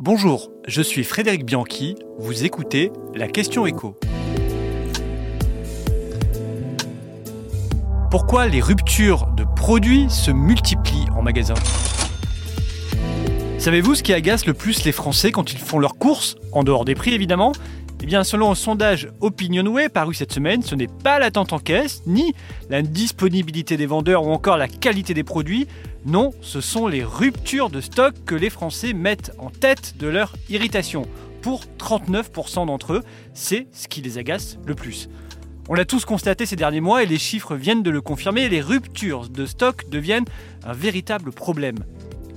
Bonjour, je suis Frédéric Bianchi, vous écoutez la question écho. Pourquoi les ruptures de produits se multiplient en magasin? Savez-vous ce qui agace le plus les Français quand ils font leurs courses, en dehors des prix évidemment eh bien, selon un sondage OpinionWay paru cette semaine, ce n'est pas l'attente en caisse, ni la disponibilité des vendeurs ou encore la qualité des produits. Non, ce sont les ruptures de stock que les Français mettent en tête de leur irritation. Pour 39% d'entre eux, c'est ce qui les agace le plus. On l'a tous constaté ces derniers mois et les chiffres viennent de le confirmer, les ruptures de stock deviennent un véritable problème.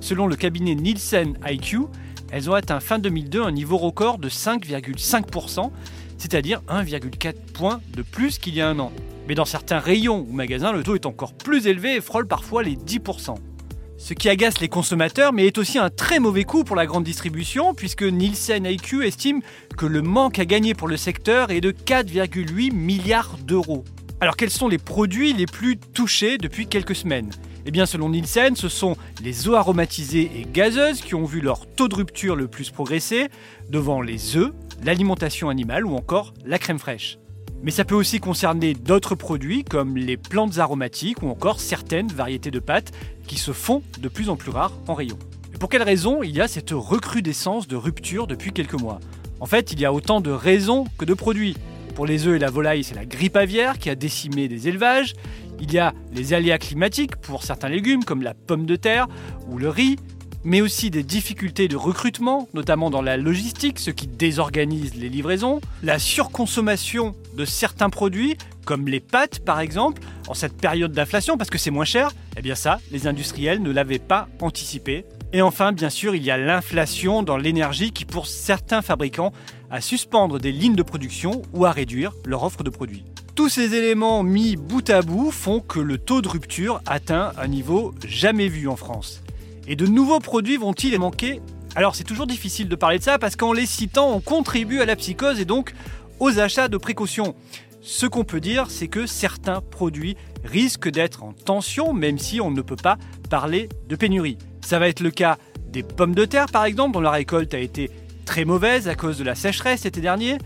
Selon le cabinet Nielsen IQ, elles ont atteint fin 2002 un niveau record de 5,5%, c'est-à-dire 1,4 points de plus qu'il y a un an. Mais dans certains rayons ou magasins, le taux est encore plus élevé et frôle parfois les 10%. Ce qui agace les consommateurs, mais est aussi un très mauvais coup pour la grande distribution, puisque Nielsen IQ estime que le manque à gagner pour le secteur est de 4,8 milliards d'euros. Alors quels sont les produits les plus touchés depuis quelques semaines? Eh bien, selon Nielsen, ce sont les eaux aromatisées et gazeuses qui ont vu leur taux de rupture le plus progresser, devant les œufs, l'alimentation animale ou encore la crème fraîche. Mais ça peut aussi concerner d'autres produits comme les plantes aromatiques ou encore certaines variétés de pâtes qui se font de plus en plus rares en rayon. Et pour quelle raison il y a cette recrudescence de rupture depuis quelques mois? En fait, il y a autant de raisons que de produits. Pour les œufs et la volaille, c'est la grippe aviaire qui a décimé des élevages. Il y a les aléas climatiques pour certains légumes comme la pomme de terre ou le riz, mais aussi des difficultés de recrutement, notamment dans la logistique, ce qui désorganise les livraisons, la surconsommation de certains produits, comme les pâtes par exemple, en cette période d'inflation parce que c'est moins cher, eh bien ça, les industriels ne l'avaient pas anticipé. Et enfin, bien sûr, il y a l'inflation dans l'énergie qui, pour certains fabricants, a suspendre des lignes de production ou à réduire leur offre de produits. Tous ces éléments mis bout à bout font que le taux de rupture atteint un niveau jamais vu en France. Et de nouveaux produits vont-ils manquer? Alors c'est toujours difficile de parler de ça parce qu'en les citant, on contribue à la psychose et donc aux achats de précaution. Ce qu'on peut dire, c'est que certains produits risquent d'être en tension, même si on ne peut pas parler de pénurie. Ça va être le cas des pommes de terre, par exemple, dont la récolte a été très mauvaise à cause de la sécheresse l'été dernier,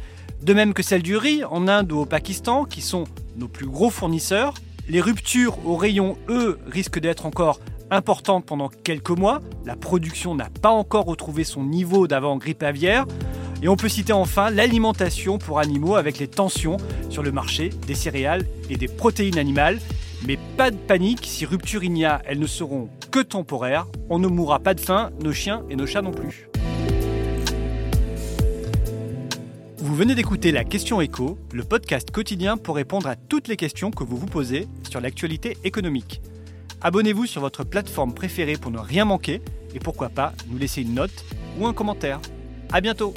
de même que celle du riz en Inde ou au Pakistan, qui sont nos plus gros fournisseurs. Les ruptures au rayon E risquent d'être encore importantes pendant quelques mois. La production n'a pas encore retrouvé son niveau d'avant grippe aviaire. Et on peut citer enfin l'alimentation pour animaux avec les tensions sur le marché des céréales et des protéines animales. Mais pas de panique, si rupture il y a, elles ne seront que temporaires. On ne mourra pas de faim, nos chiens et nos chats non plus. Vous venez d'écouter La Question Écho, le podcast quotidien pour répondre à toutes les questions que vous vous posez sur l'actualité économique. Abonnez-vous sur votre plateforme préférée pour ne rien manquer et pourquoi pas nous laisser une note ou un commentaire. À bientôt